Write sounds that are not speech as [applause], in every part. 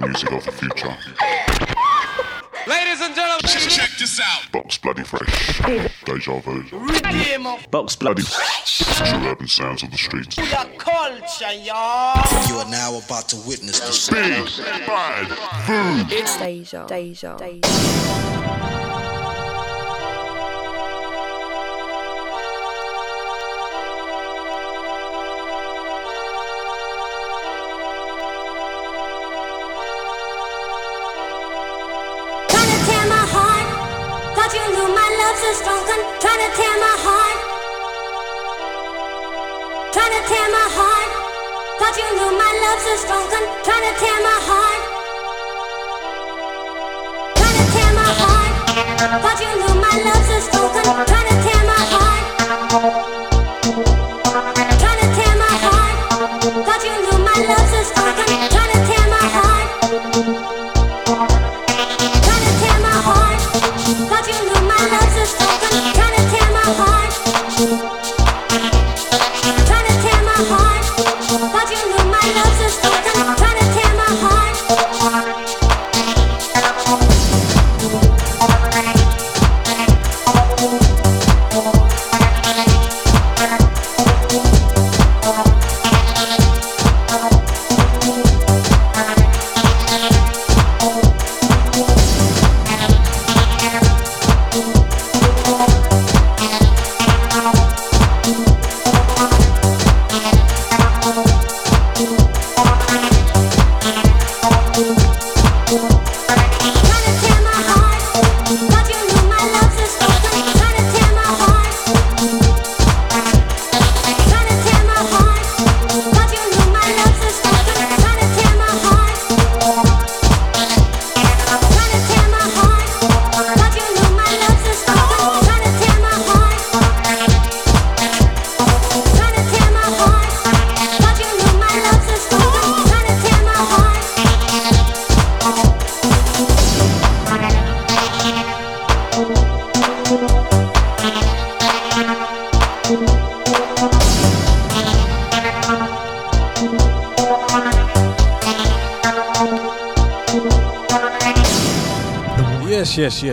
music of the future. Ladies and gentlemen, check this out. Box bloody fresh. Deja vu. Box bloody. True urban sounds of the streets. culture, y'all. You are now about to witness the Big bad food. It's Deja. Deja. Deja.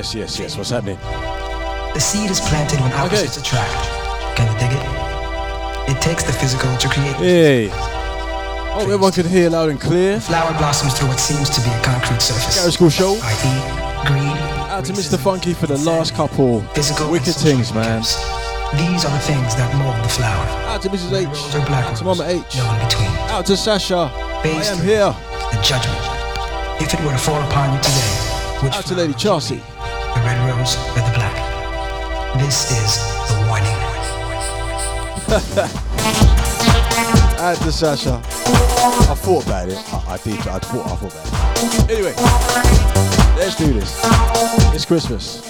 Yes, yes, yes. What's happening? The seed is planted when opposites attract. Can you dig it? It takes the physical to create. Hey. Oh, everyone can hear loud and clear. The Flower blossoms through what seems to be a concrete surface. Garage Skool Show. I.e., greed. Out to Mr. Funky for the last couple Physical wicked things, man. These are the things that mold the flower. Out to Mrs. H. Rose or black Out to Mama H. No in between. Out to Sasha. I Based am here. The judgment. If it were to fall upon you today, which Out to Lady Chelsea. The red rose or the black? This is the warning. [laughs] Out to Sasha. I thought about it. I, I did. I thought. I thought about it. Anyway, let's do this. It's Christmas.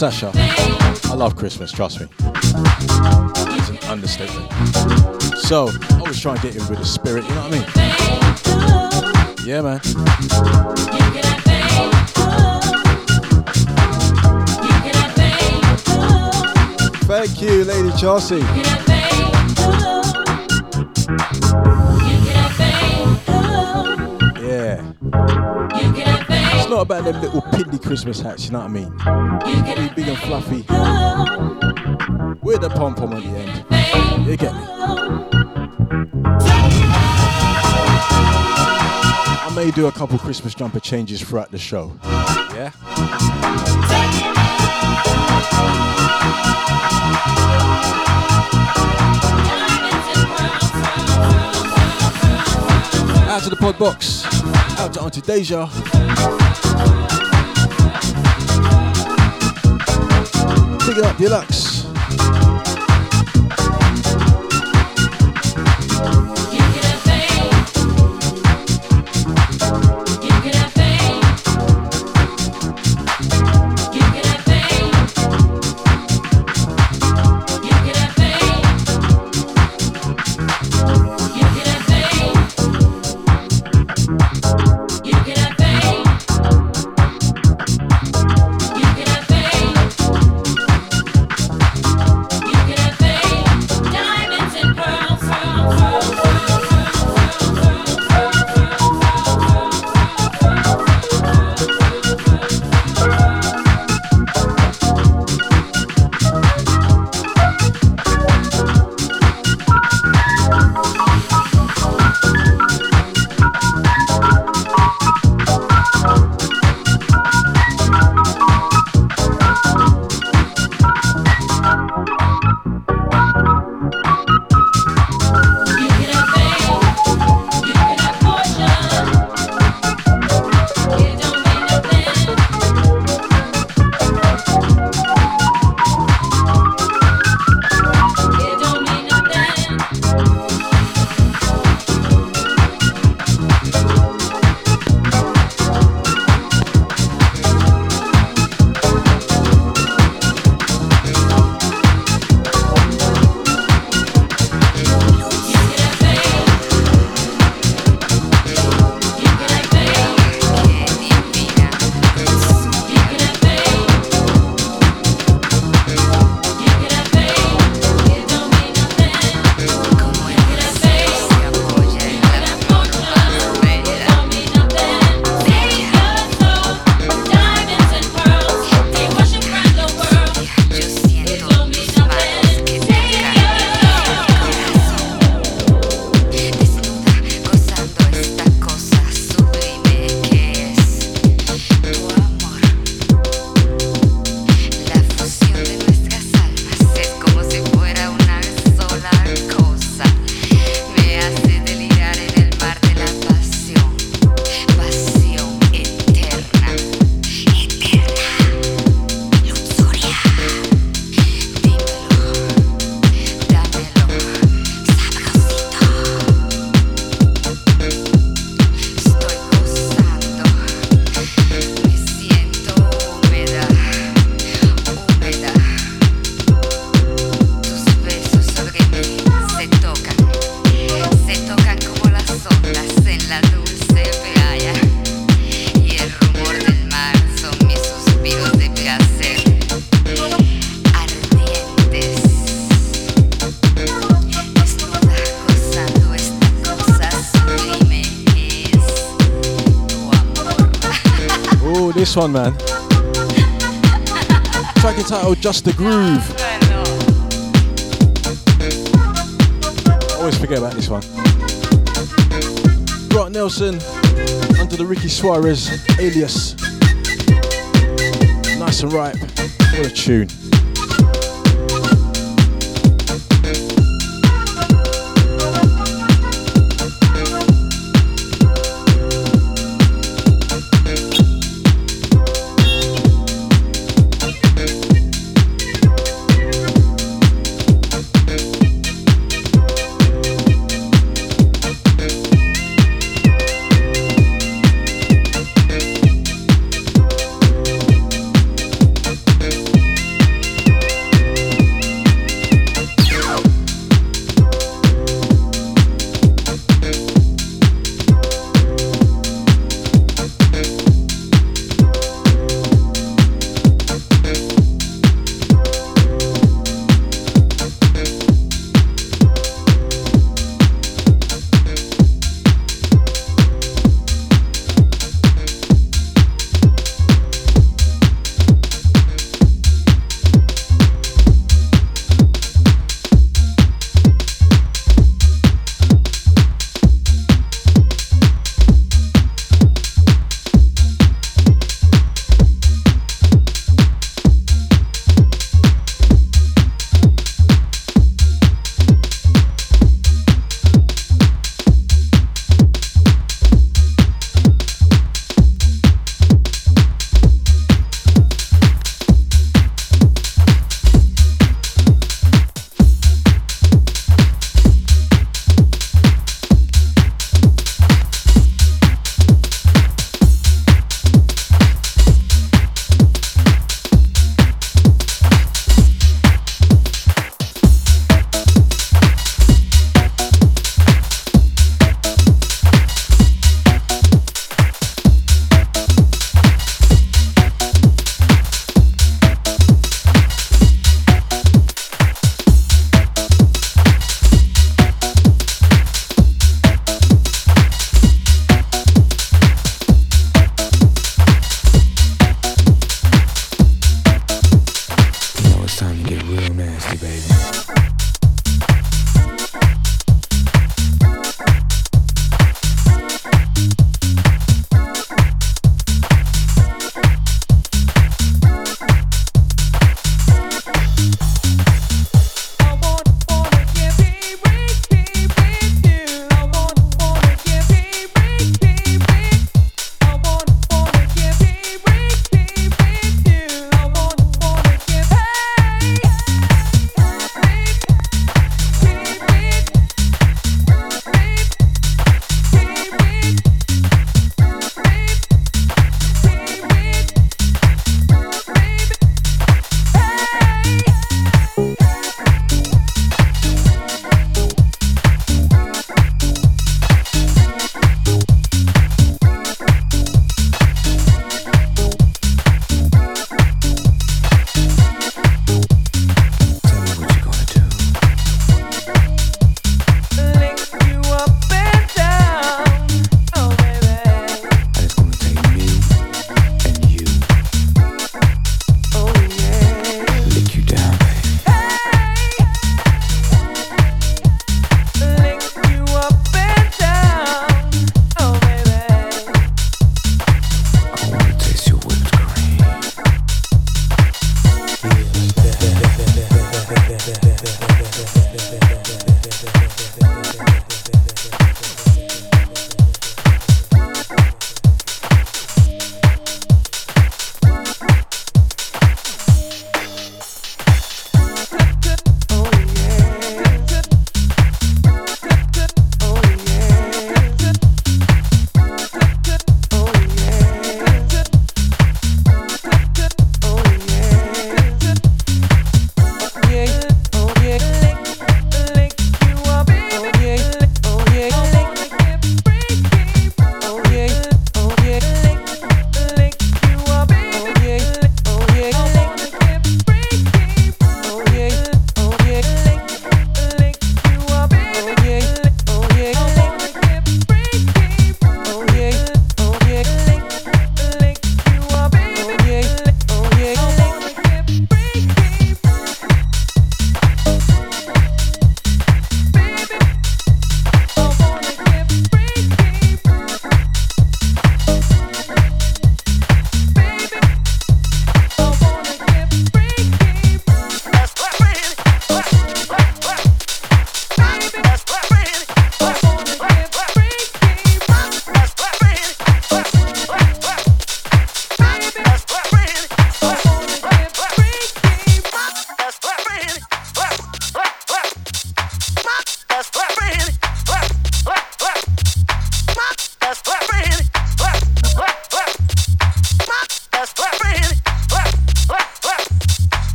Sasha? I love Christmas, trust me. It's an understatement. So, I always try and get you with the spirit, you know what I mean? Yeah, man. Thank you, Lady Chelsea. Christmas hats, you know what I mean? Be big and fluffy. With the pom pom at the end. You get me? I may do a couple Christmas jumper changes throughout the show. Yeah? Out to the pod box. Out to Auntie Deja. It up, deluxe. This one, man. Track entitled Just the Groove. Always forget about this one. Grant Nelson under the Ricky Suarez alias. Nice and ripe. What a tune.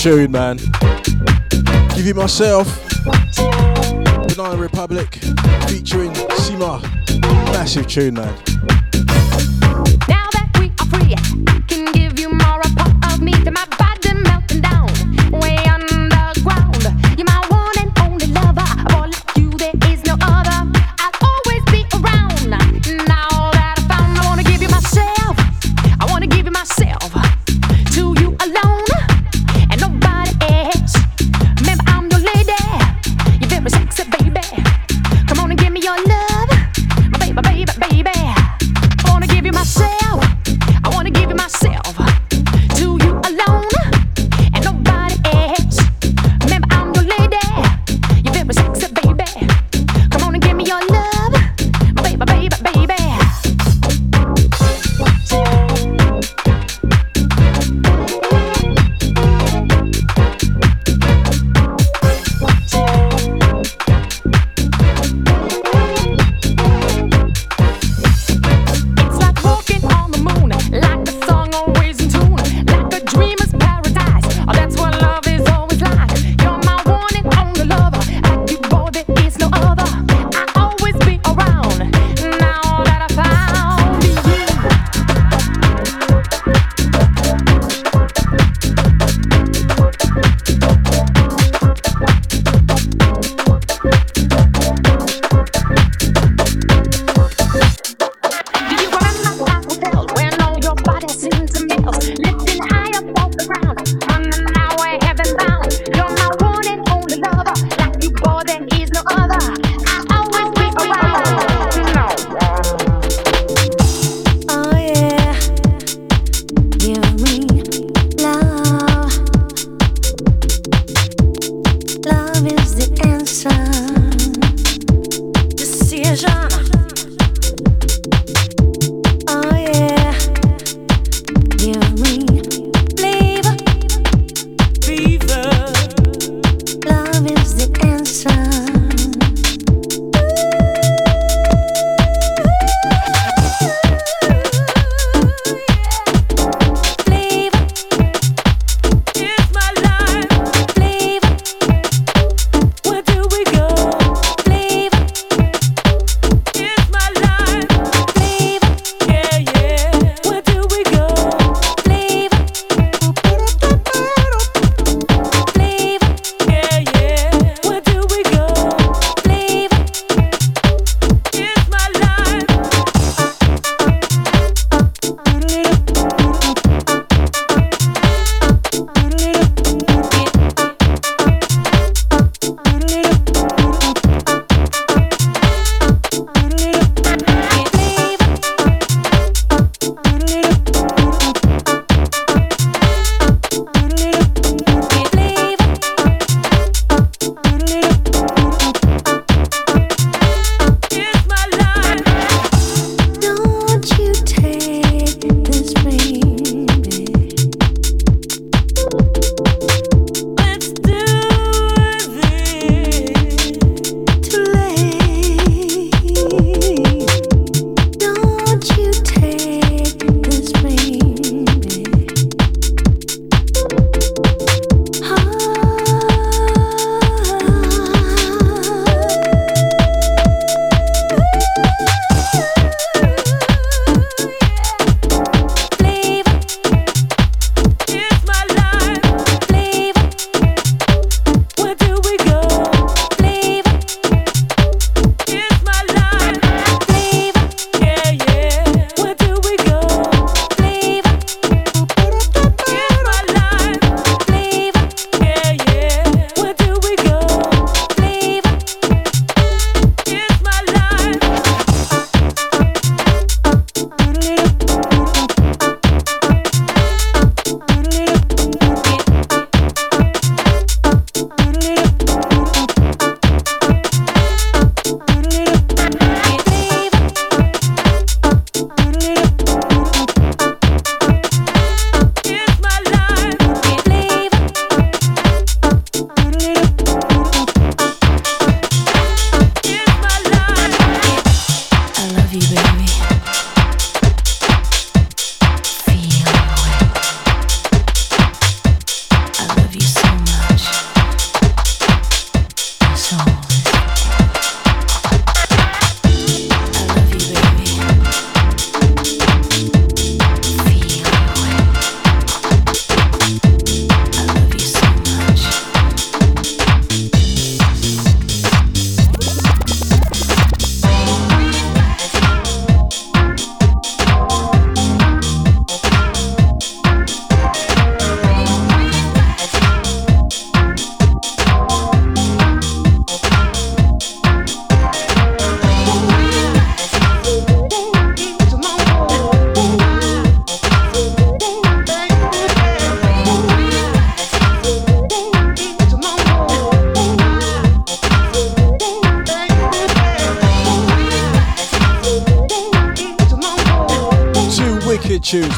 tune, man. Give you myself, Banana Republic, featuring Sima. Massive tune, man.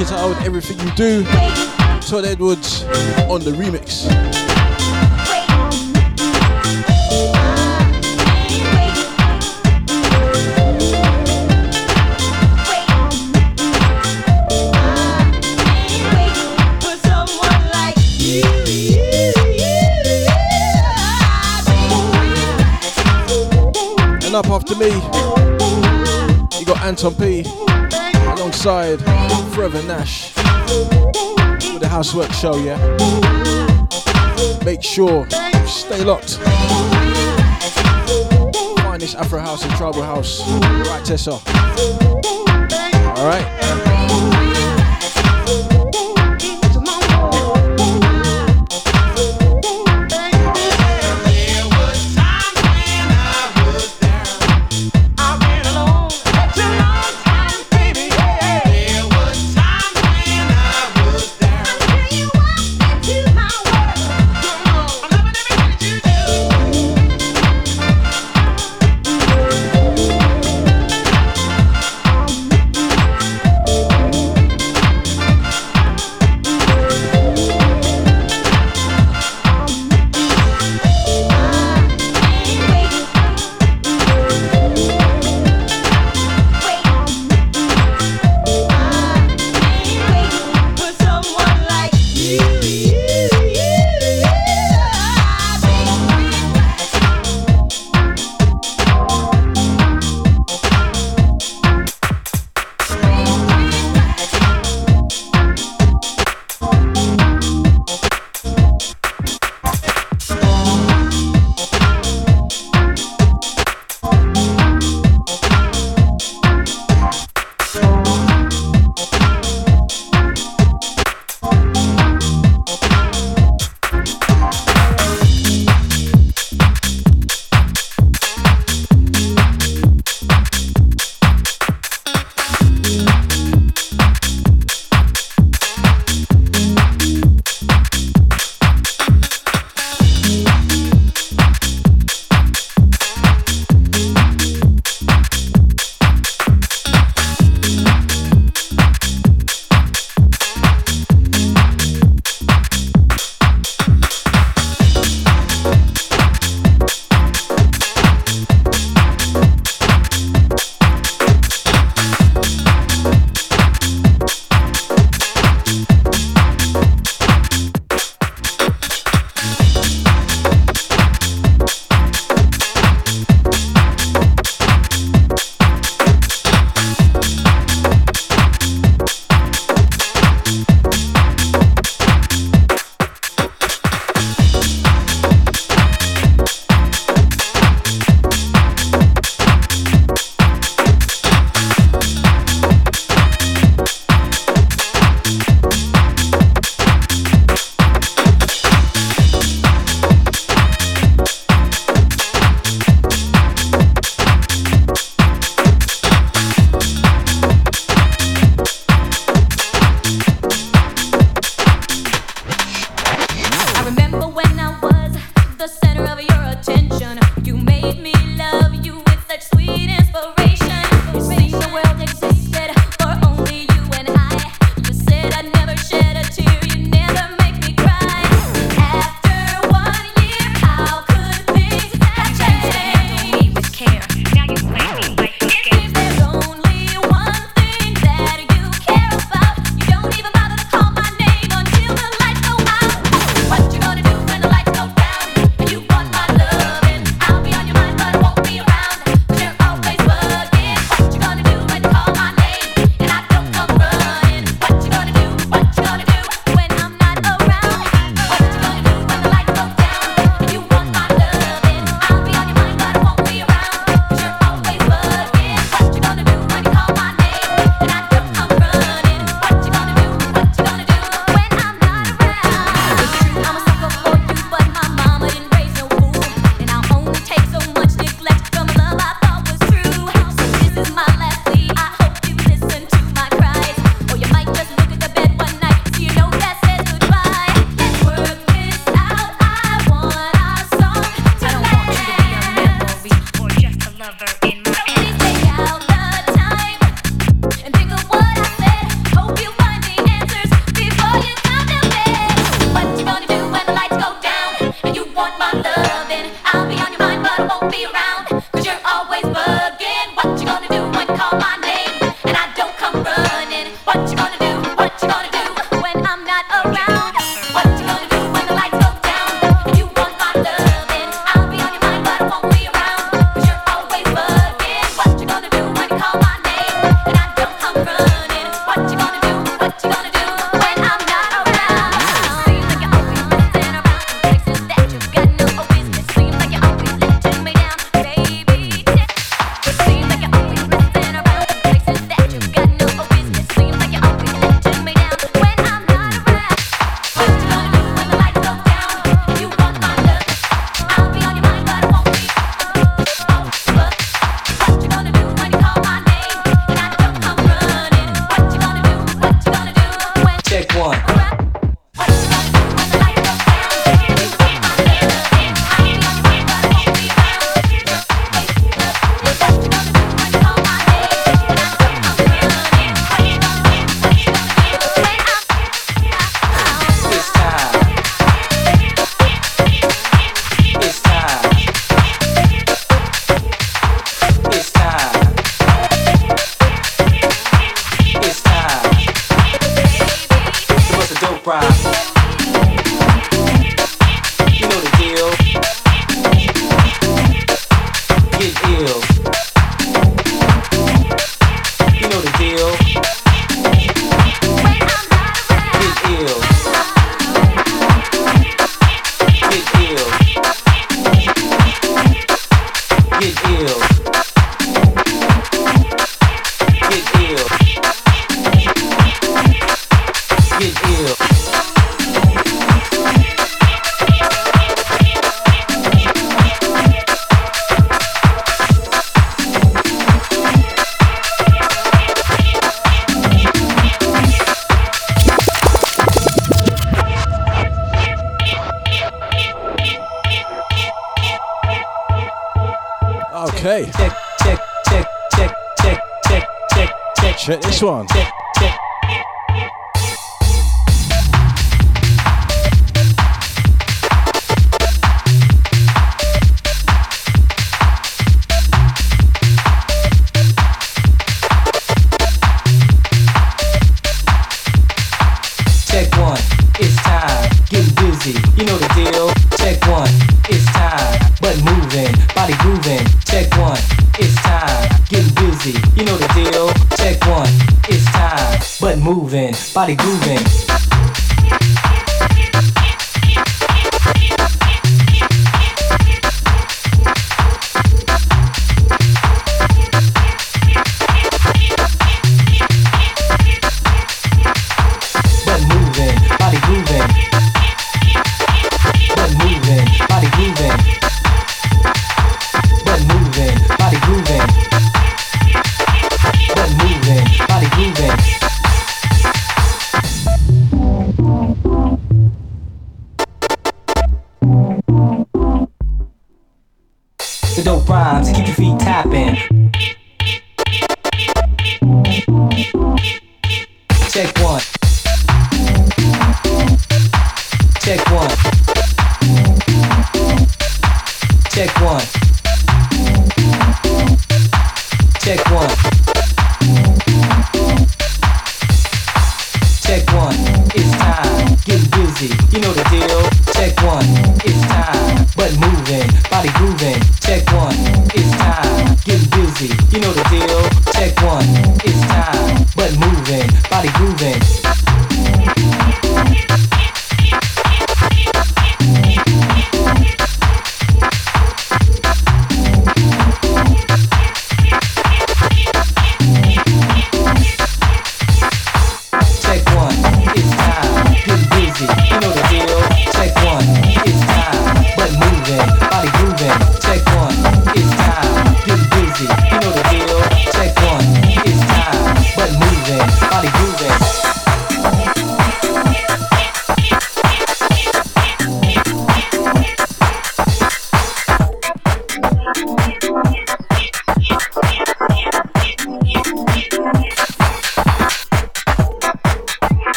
it out with everything you do. Todd Edwards on the remix. And up after me, you got Anton P alongside Forever Nash with the Housework Show, yeah? Make sure, stay locked. Find this Afro House and Tribal House right, Tessa. Alright?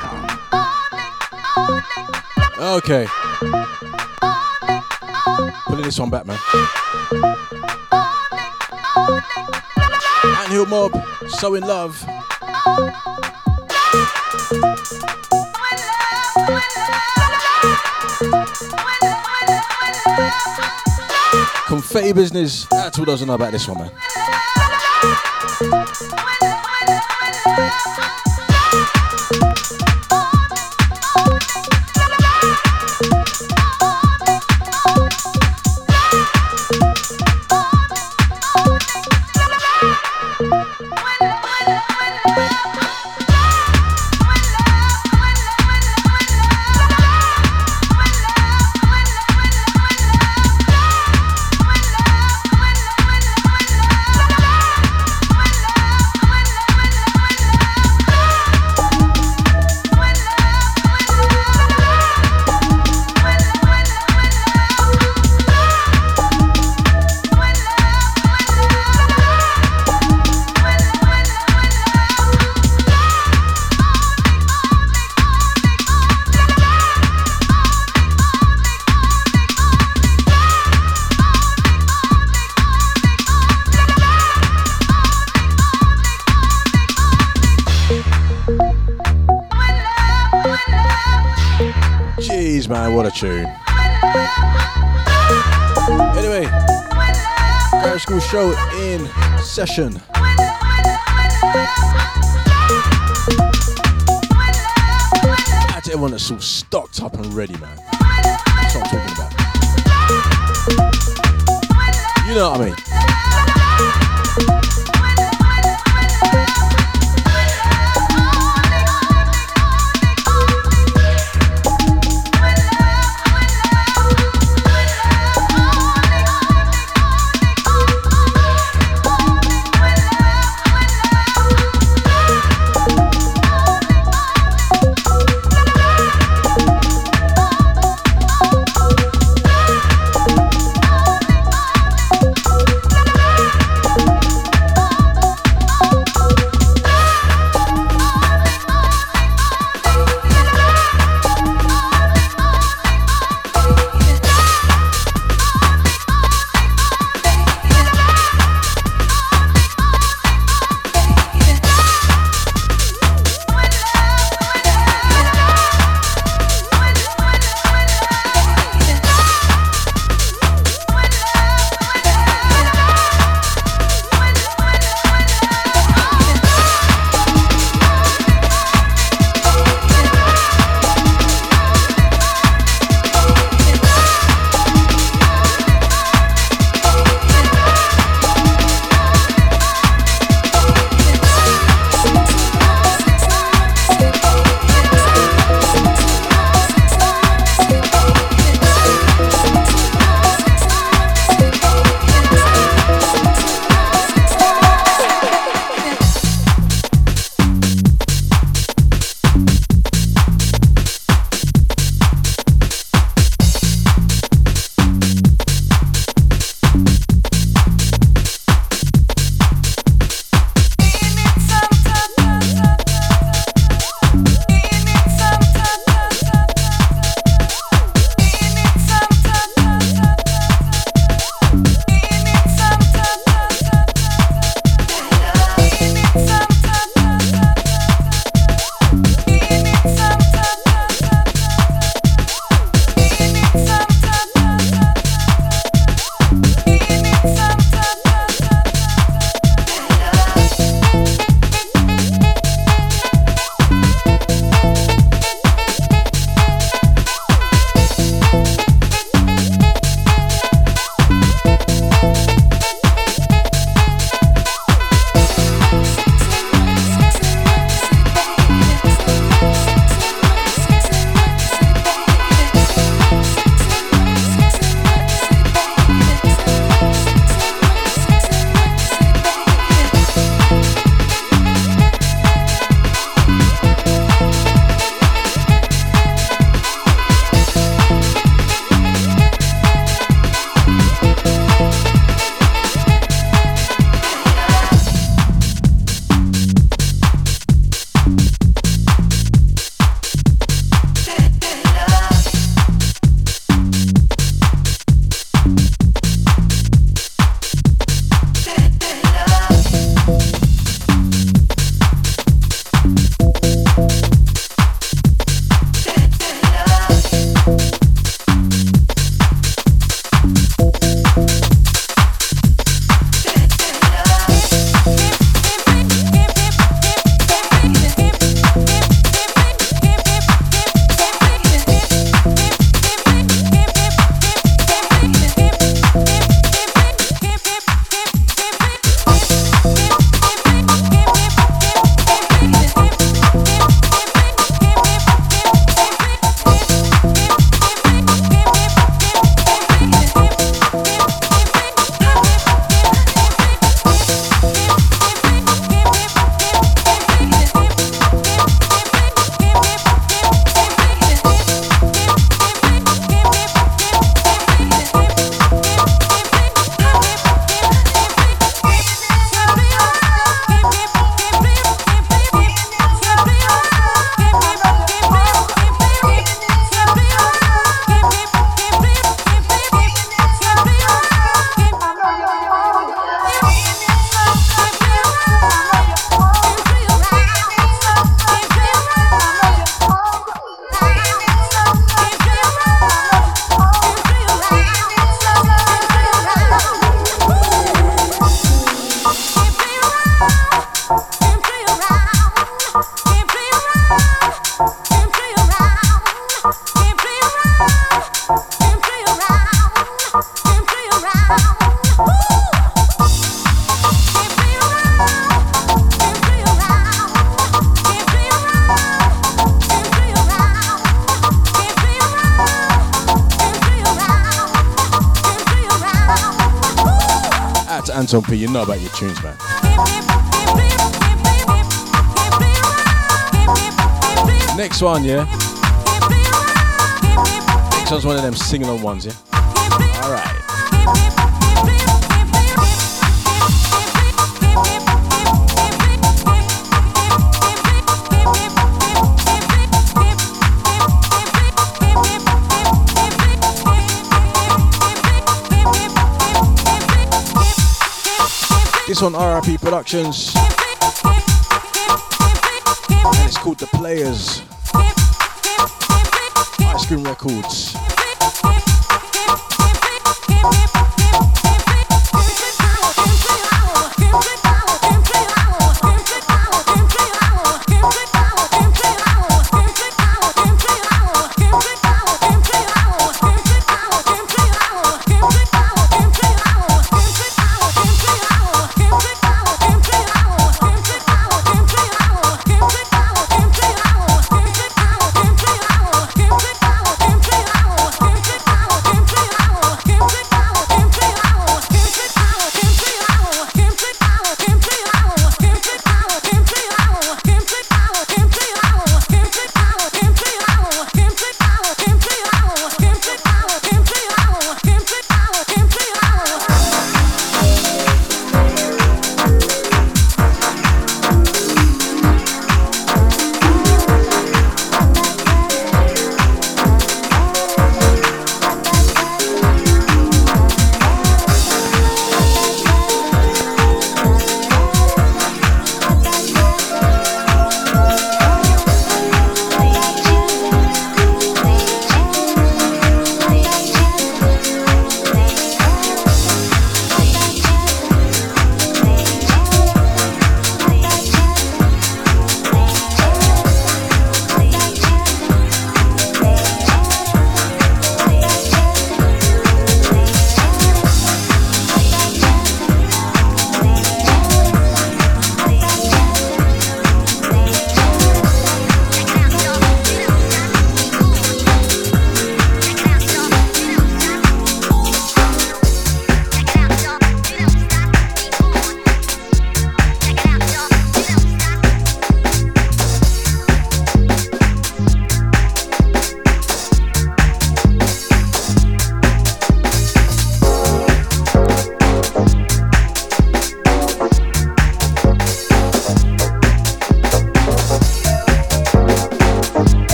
Com. Okay. Pulling this one back, man. Anthill Mob, So in Love. Confetti business. That's all doesn't know about this one, man. Bye. Anton P, you know about your tunes, man. Next one, yeah. Next one's one of them singing on ones, yeah. All right. This one, RRP Productions. And it's called The Players. Ice Cream Records.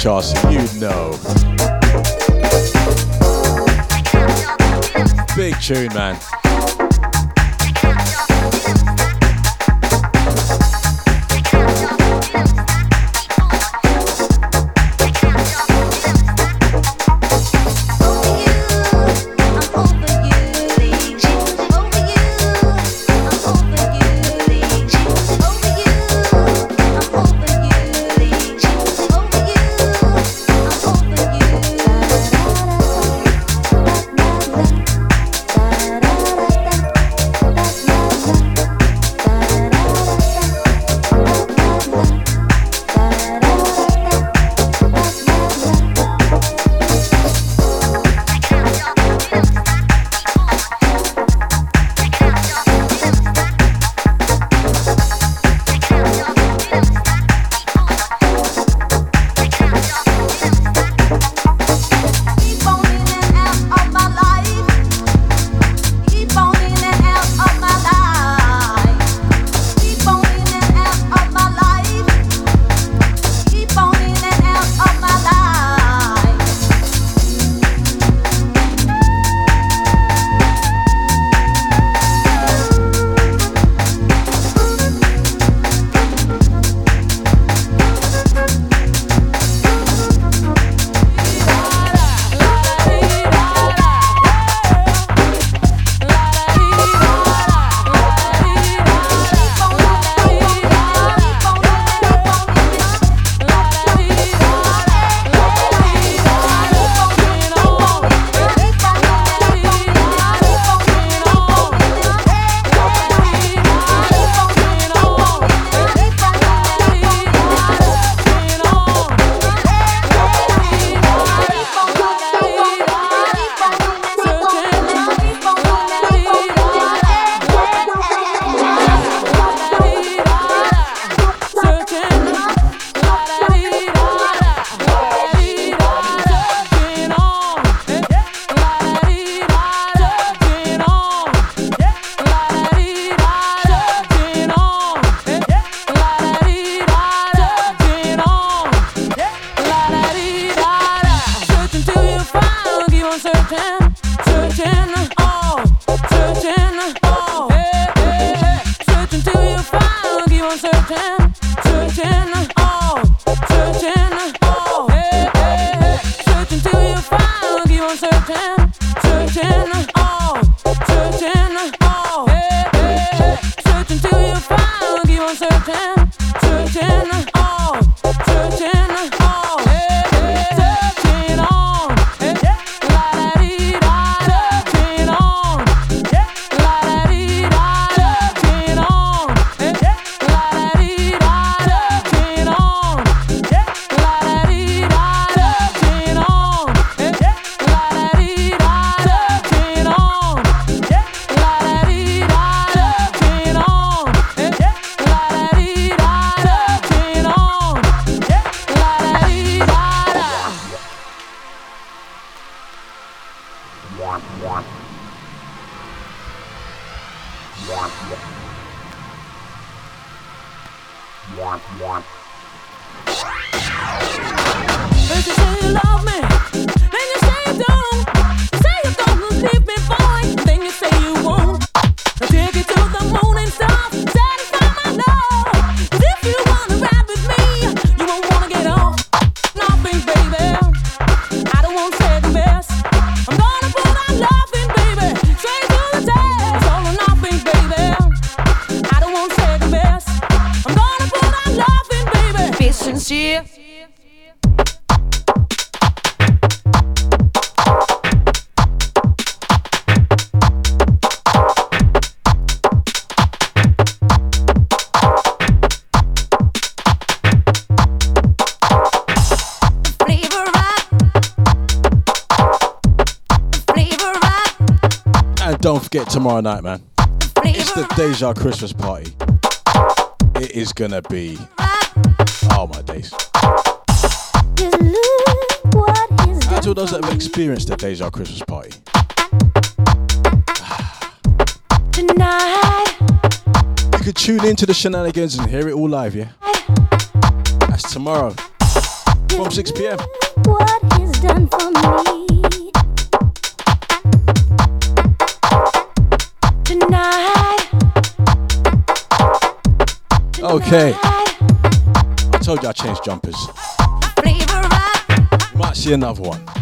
Chelsea, you know. Big tune, man. Don't forget tomorrow night, man. It's the Deja Christmas party. It is gonna be. Oh my days. That's all those that have experienced the Deja Christmas party. You could tune into the shenanigans and hear it all live, yeah? That's tomorrow from 6 pm. What is done for me? Okay. I told you I changed jumpers. You might see another one.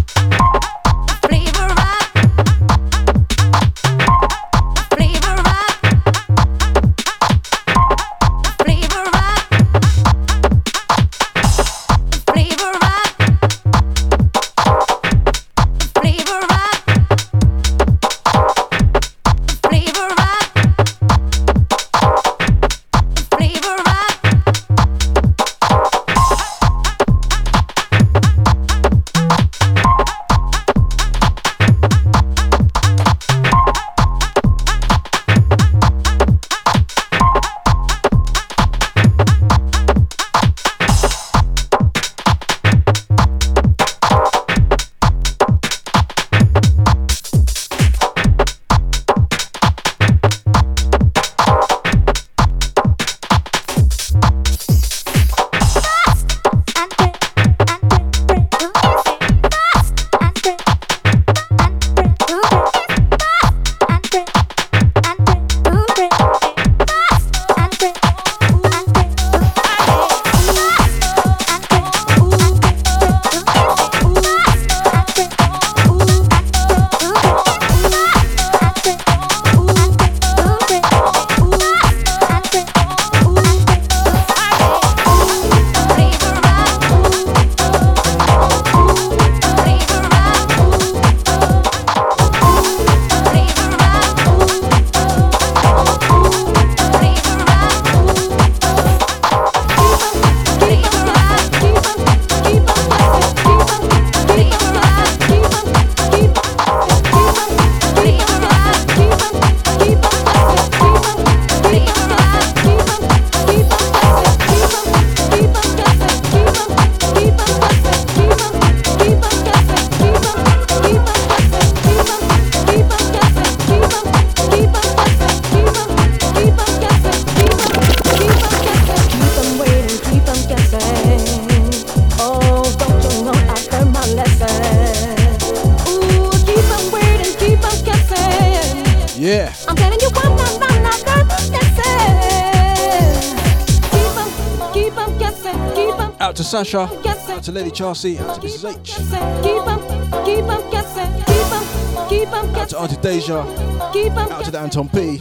Lady Chelsea. Out to Mrs. H. Keep on, keep on guessing, keep on, keep on Out guessing, to Auntie Deja. keep on Out to the Anton P.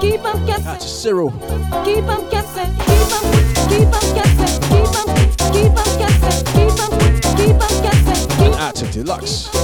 keep on guessing. Out to Cyril. Keep on guessing, keep on, keep on guessing, keep on, keep on guessing, keep on, keep on guessing, And out to Deluxe.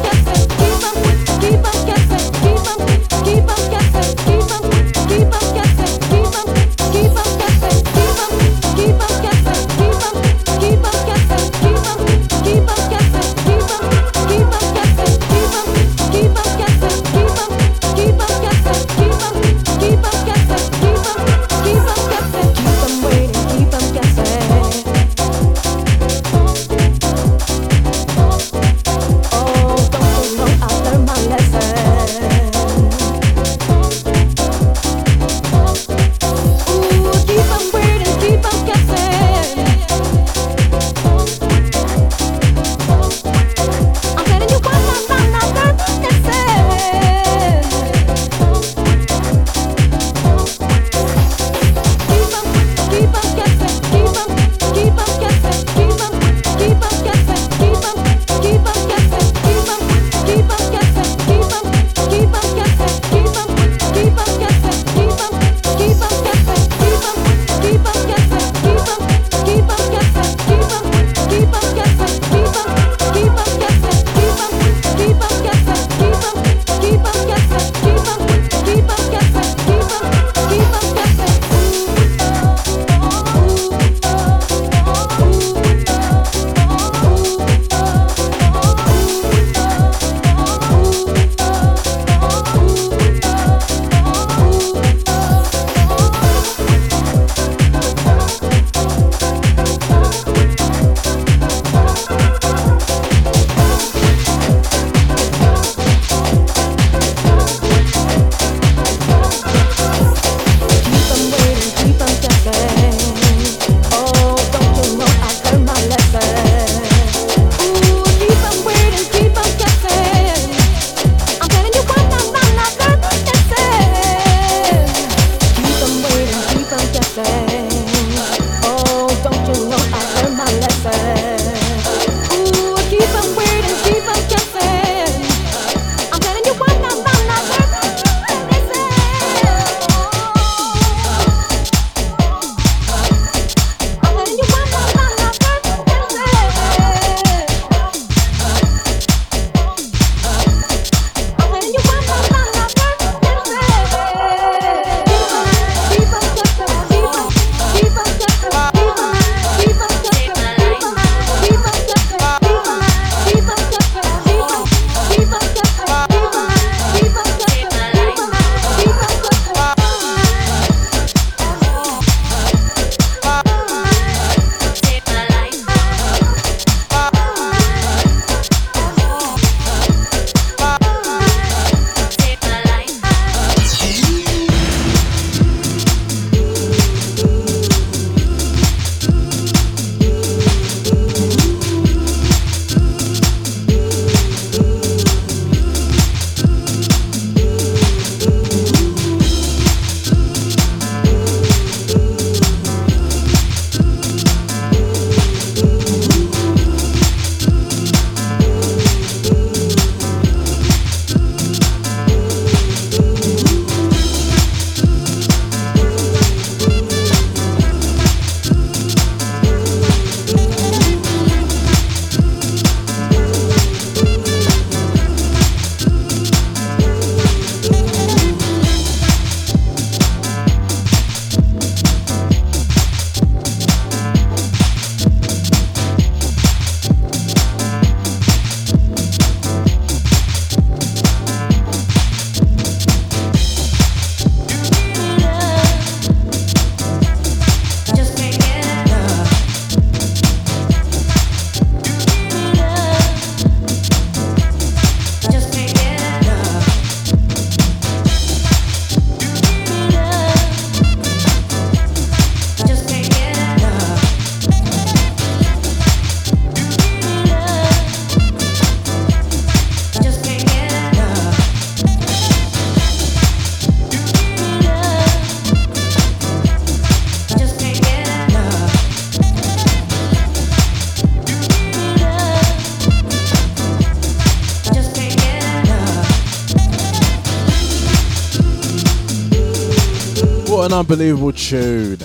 An unbelievable tune.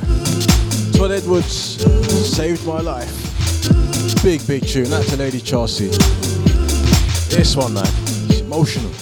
Todd Edwards saved my life. Big, big tune. That's a Lady Chelsea. This one, man, it's emotional.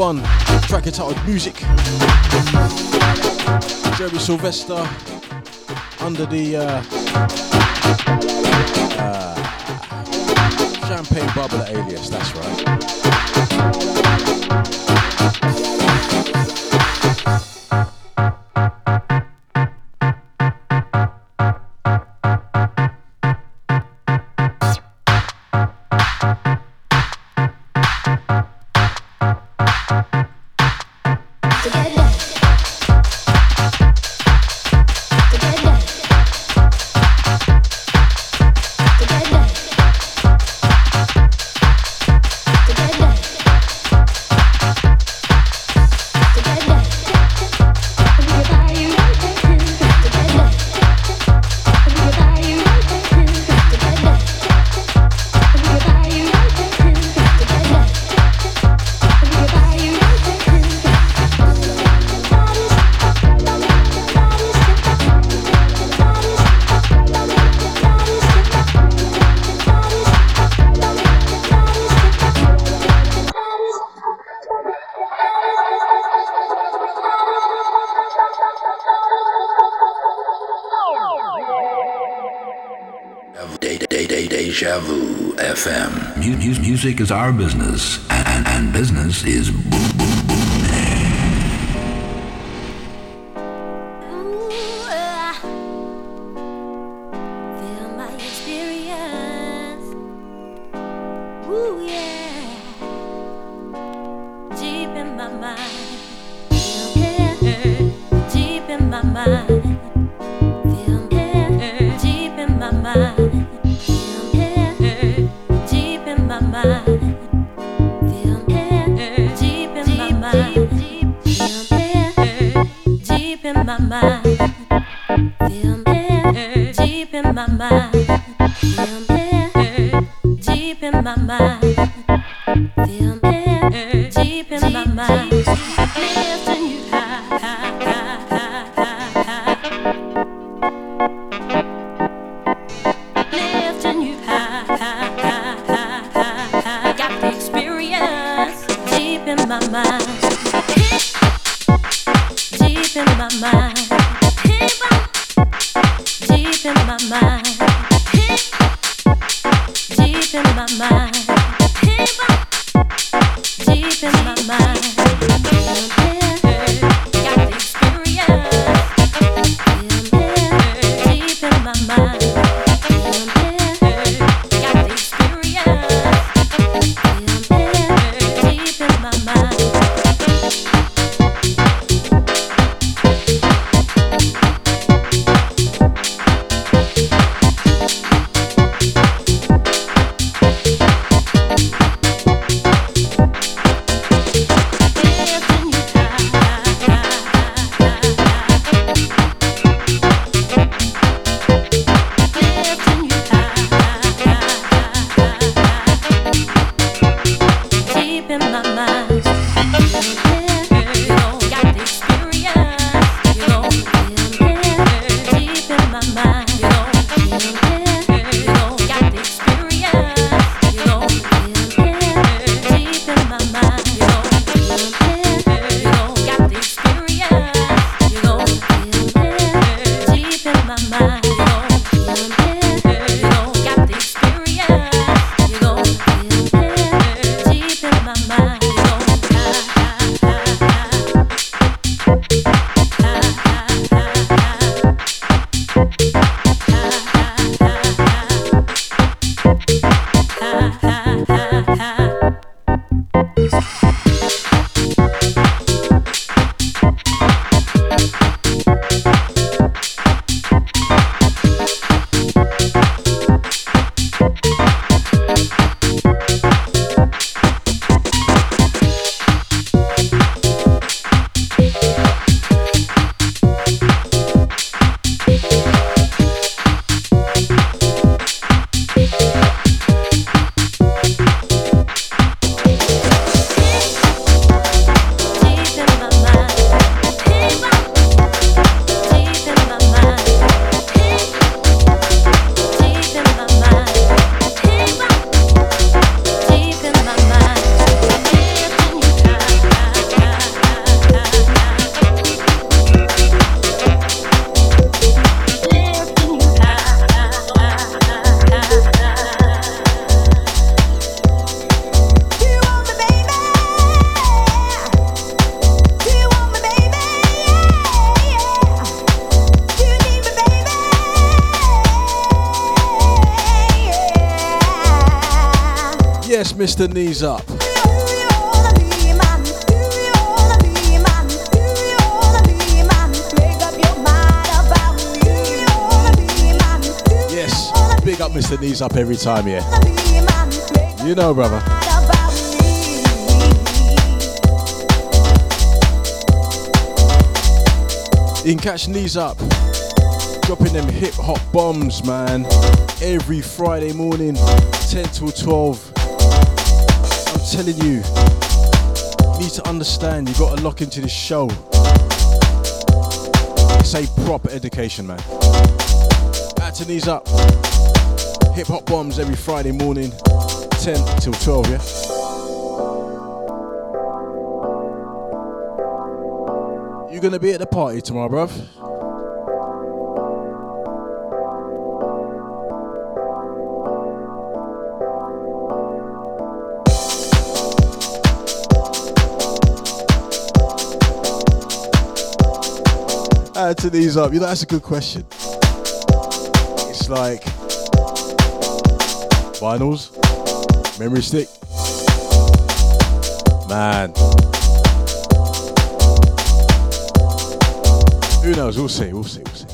one, track entitled Music. Jeremy Sylvester under the uh, Music is our business, and, and, and business is boom, boom, boom. my mind. Yes, Mr. Knees Up. Yes, big up Mr. Knees Up every time, yeah. You know, brother. You can catch Knees Up dropping them hip hop bombs, man. Every Friday morning, 10 till 12. Telling you, you need to understand, you got to lock into this show. It's a proper education, man. Out to Knees Up. Hip hop bombs every Friday morning, 10 till 12, yeah? You're gonna be at the party tomorrow, bruv? To these up. You know, that's a good question. It's like vinyls, memory stick. Man. Who knows? We'll see. We'll see. We'll see.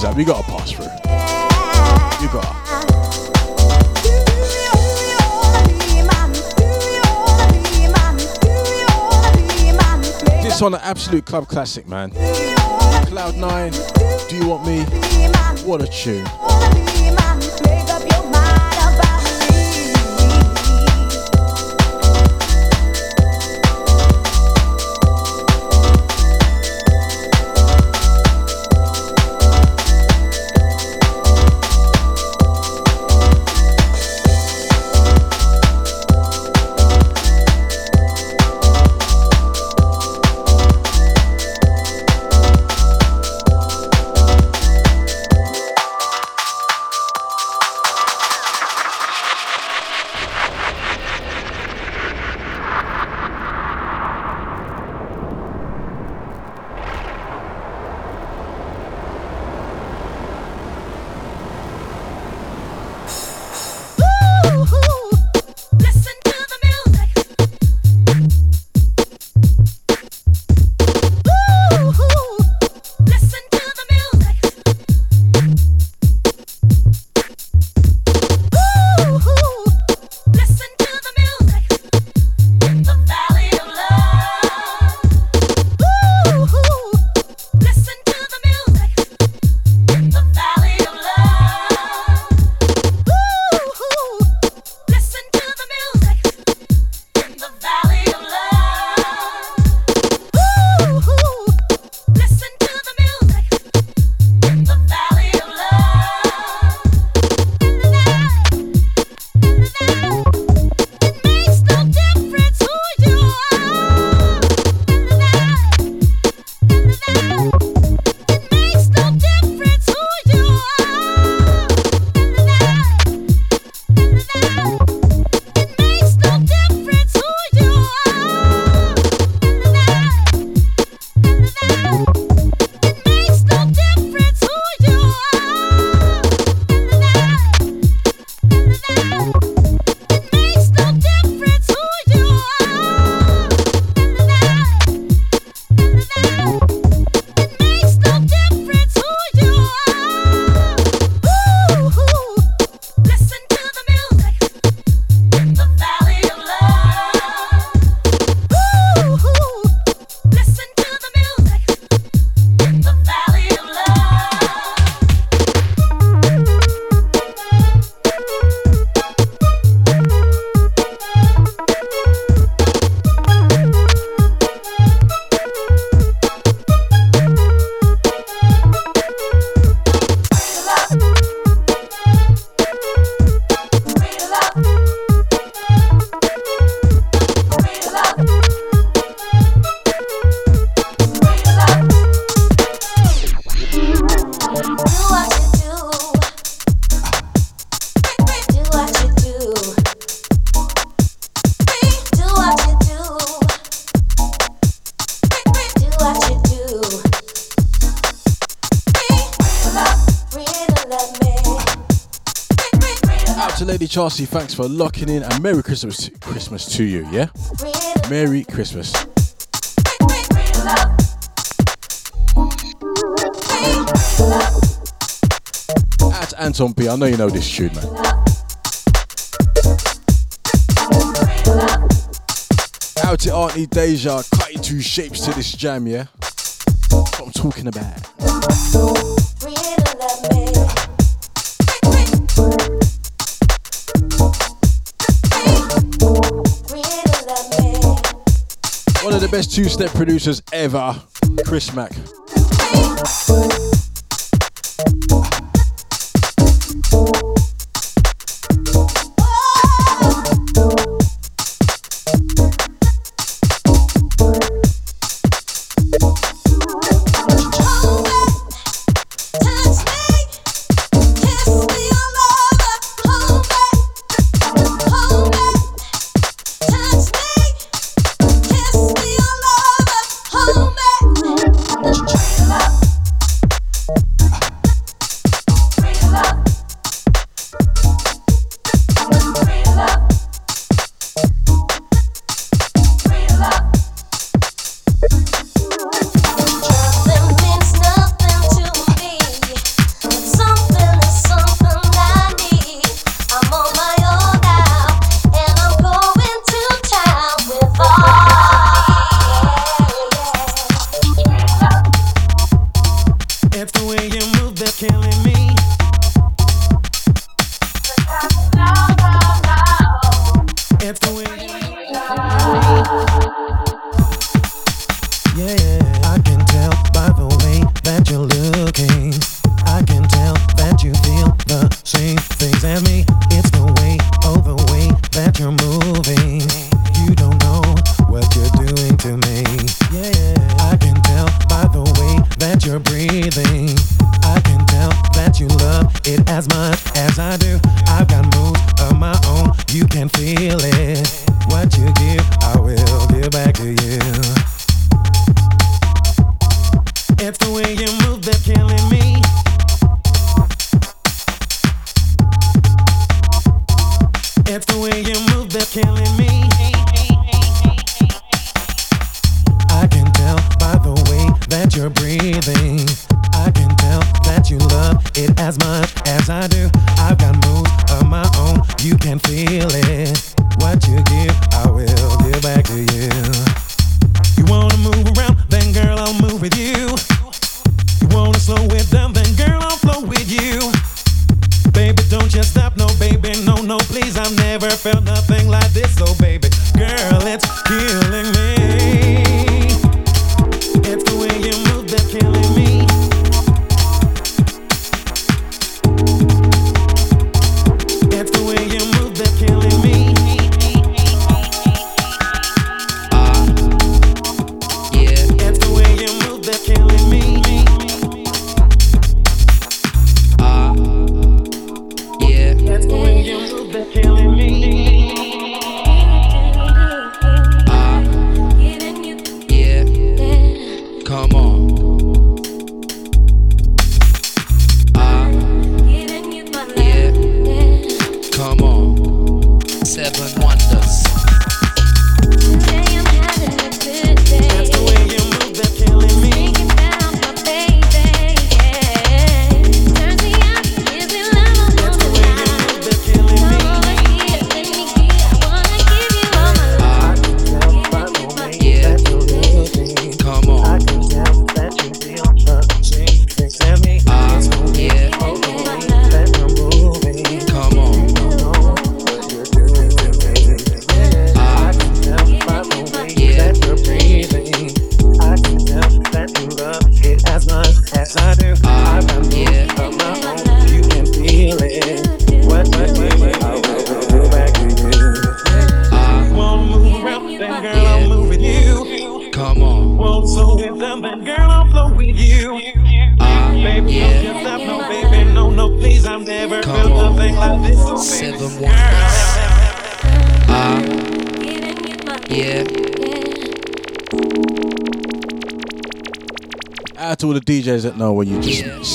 Right, up. You gotta pass through. You gotta. This on an absolute club classic, man. Cloud Nine. Do you want me? What a tune. Chelsea, thanks for locking in and Merry Christmas Christmas to you, yeah? Merry Christmas. At Anton P, I know you know this tune, man. Out to Auntie Deja, cutting two shapes to this jam, yeah? That's what I'm talking about. One of the best two step producers ever, Chris Mack.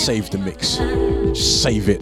save the mix. Just save it.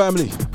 Family.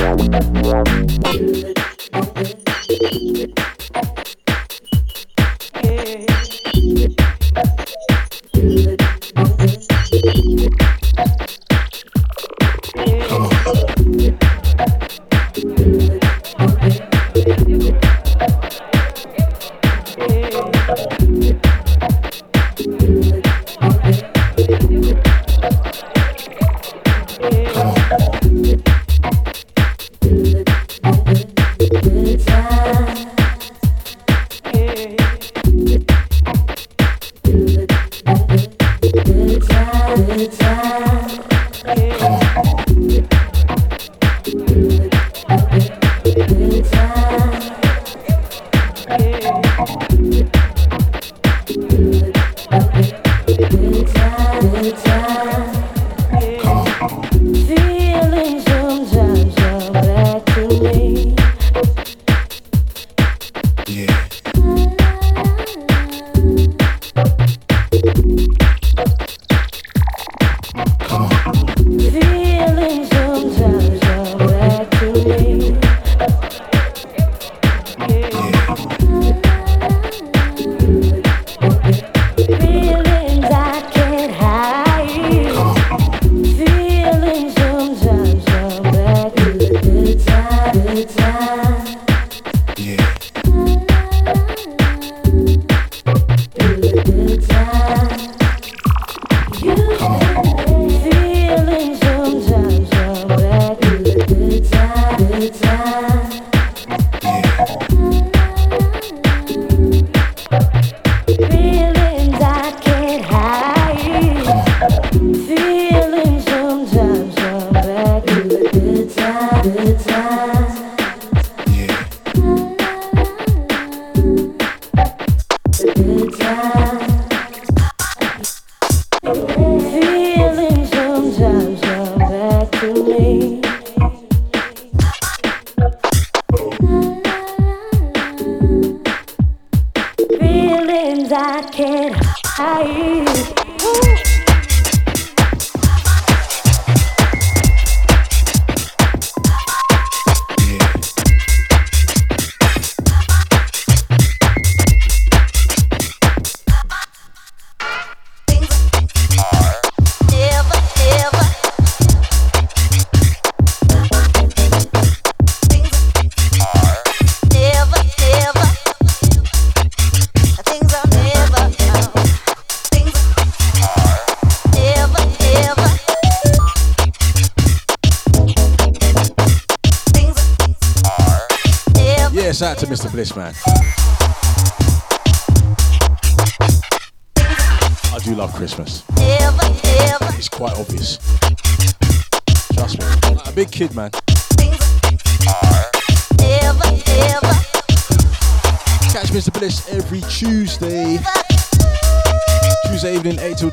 Yeah.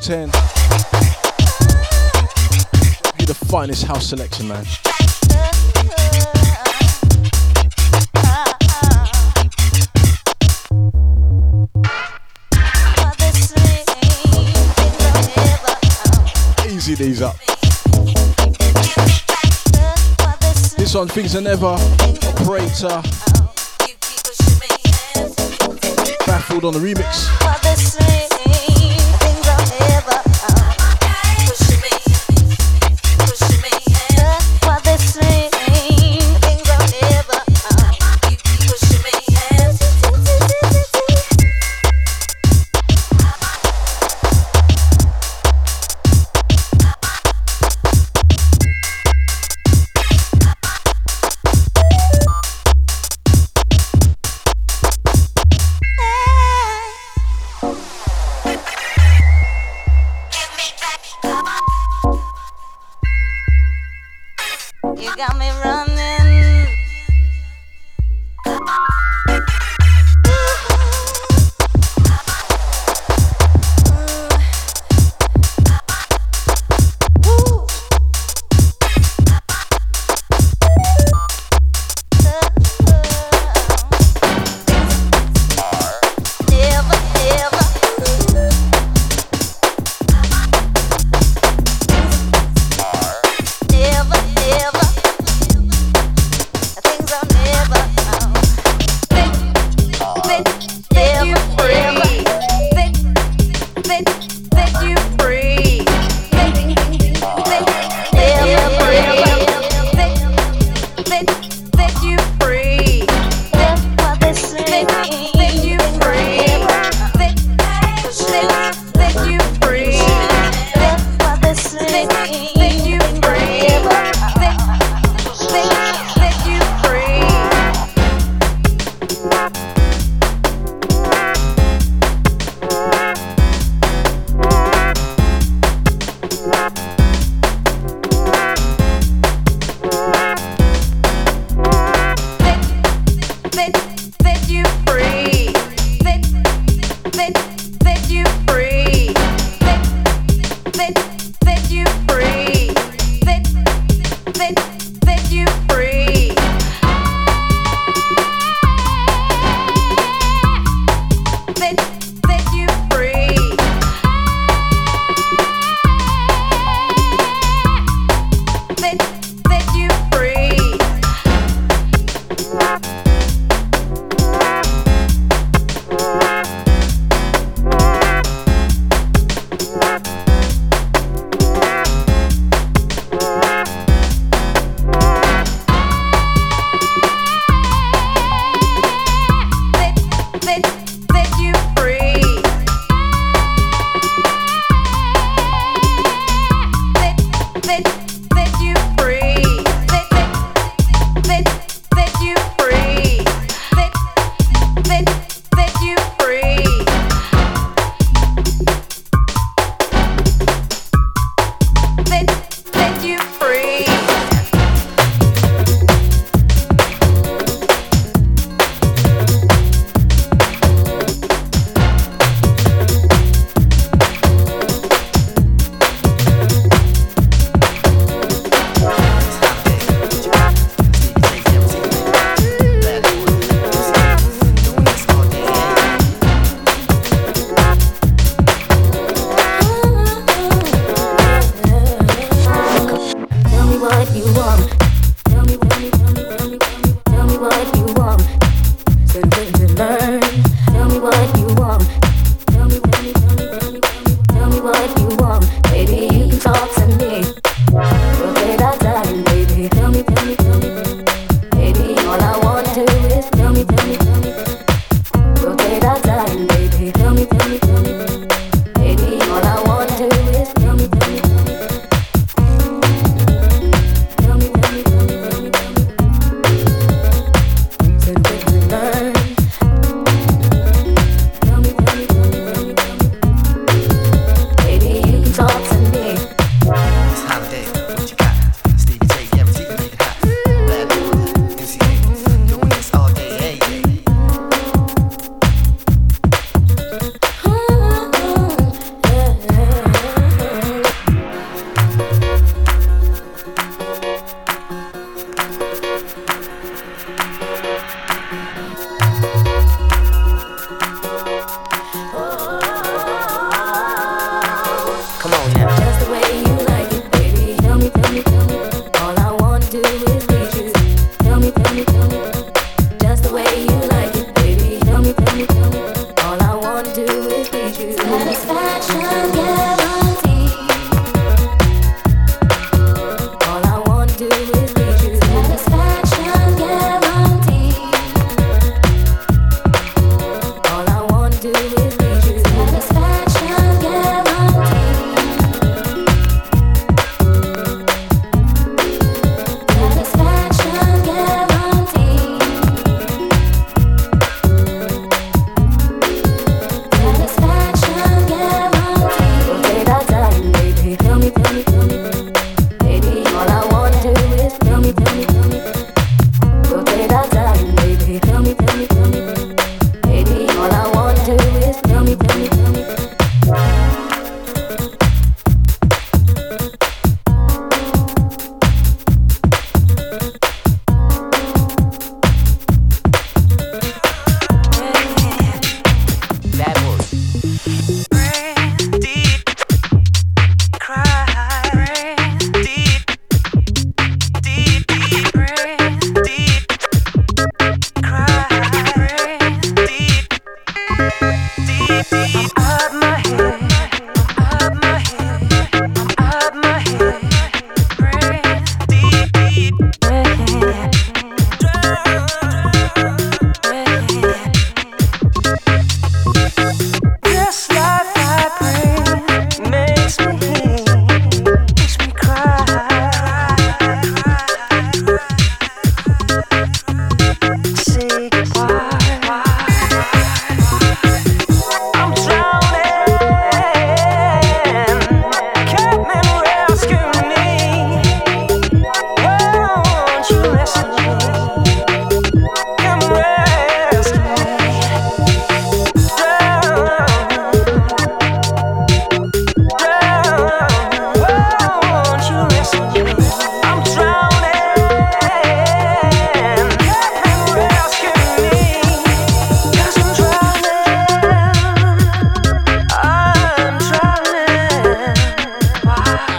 10. You're the finest house selection, man. Easy these up. This one, Things Are Never, Operator. Baffled on the remix.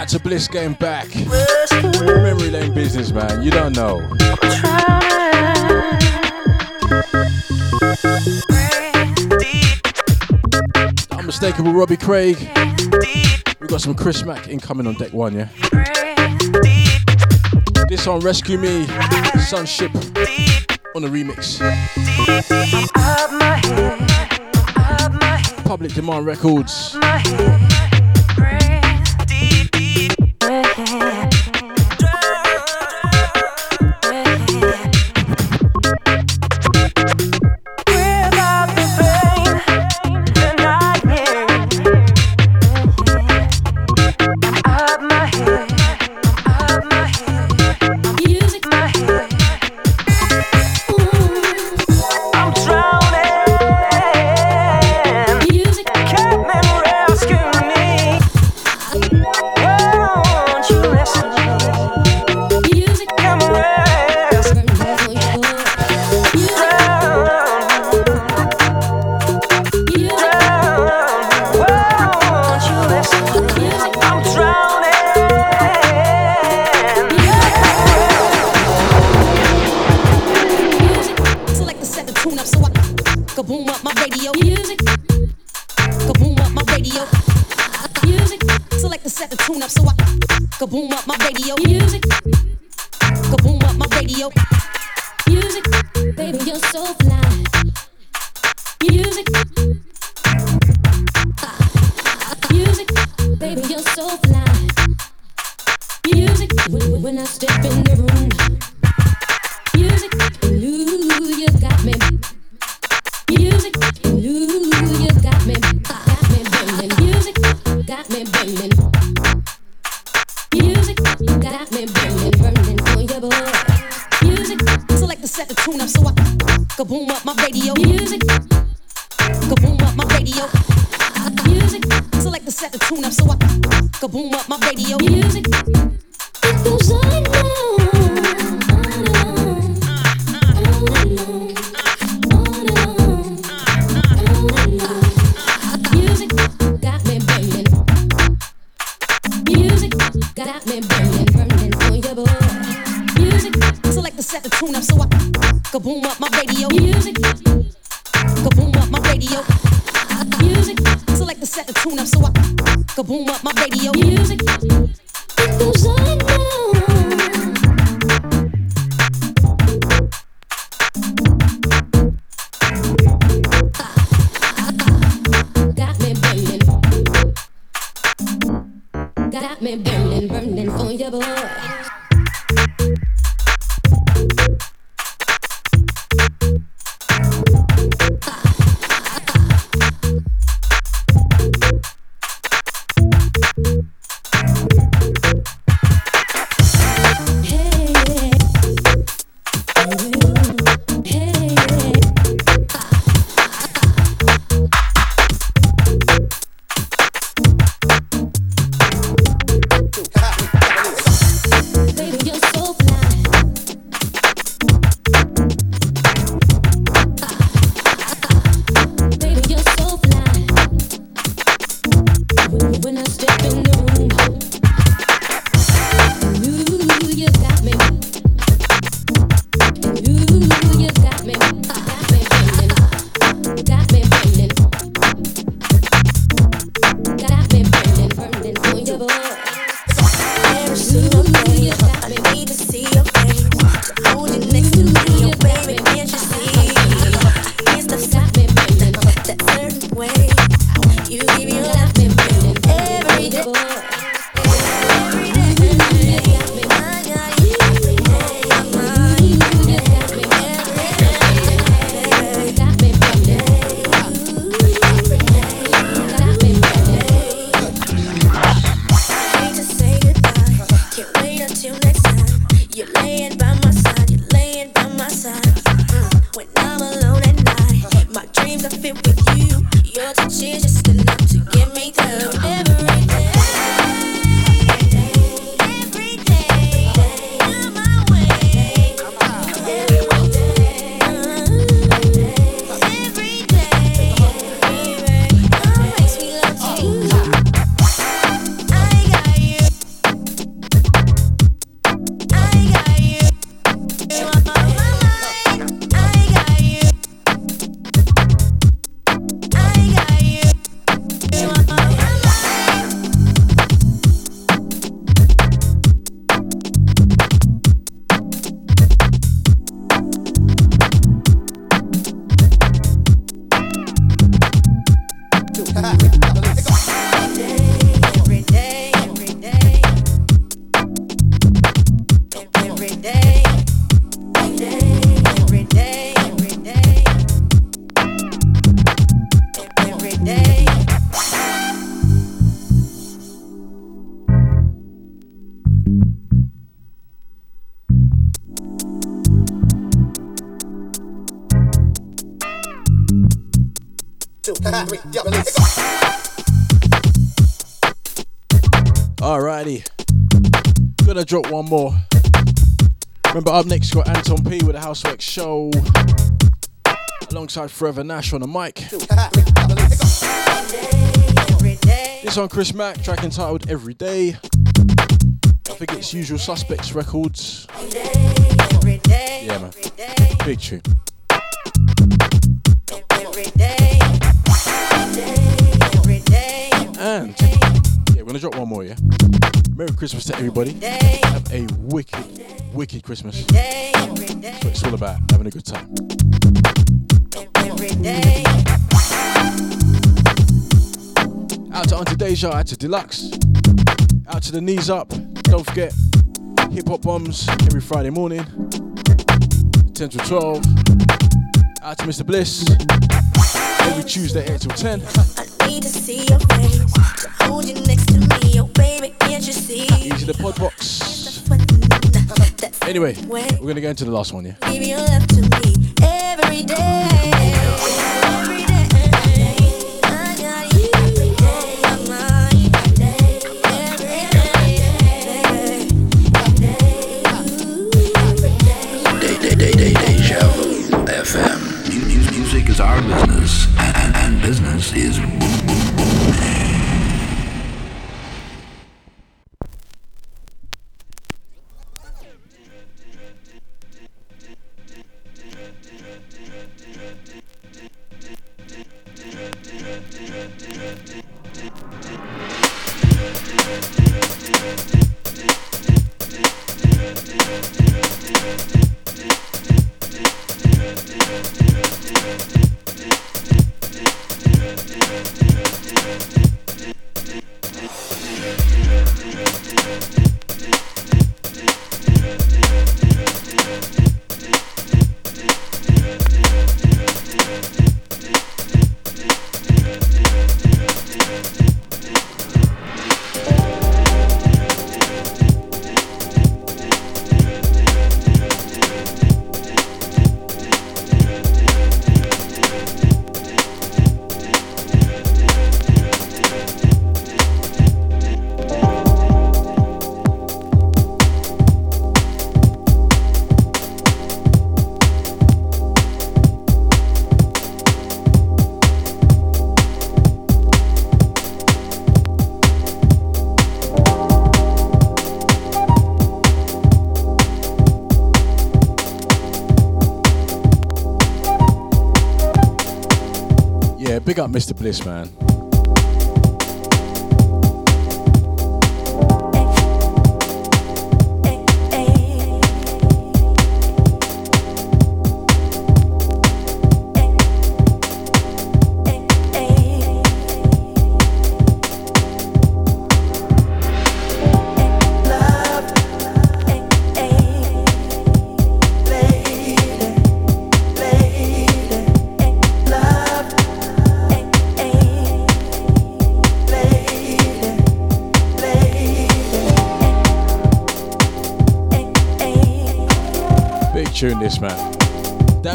out to Bliss Game back. Memory lane business, man. You don't know. Unmistakable Robbie Craig. We've got some Chris Mack incoming on deck one, yeah? This on Rescue Me, Sunship on the remix. Public Demand Records. gonna step in the more. Remember, up next, got Anton P with the Housework Show. Alongside Forever Nash on the mic. This on Chris Mack, track entitled Every Day. I think it's Usual Suspects Records. Yeah, man. Big tune. Christmas to everybody. Have a wicked, wicked Christmas. That's what it's all about, having a good time. Out to Auntie Deja, out to Deluxe, out to the knees up. Don't forget, hip hop bombs every Friday morning, 10 to 12. Out to Mr. Bliss, every Tuesday 8 till 10. The pod box. Anyway, we're gonna go into the last one, yeah. Up Mr. Bliss, man.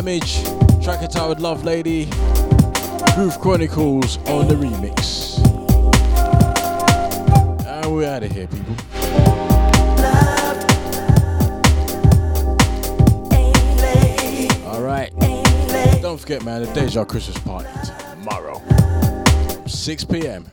Damage, track entitled Love Lady, Groove Chronicles on the remix. And we're out of here, people. Alright. Don't forget, man, the Deja Christmas party tomorrow. 6 p.m.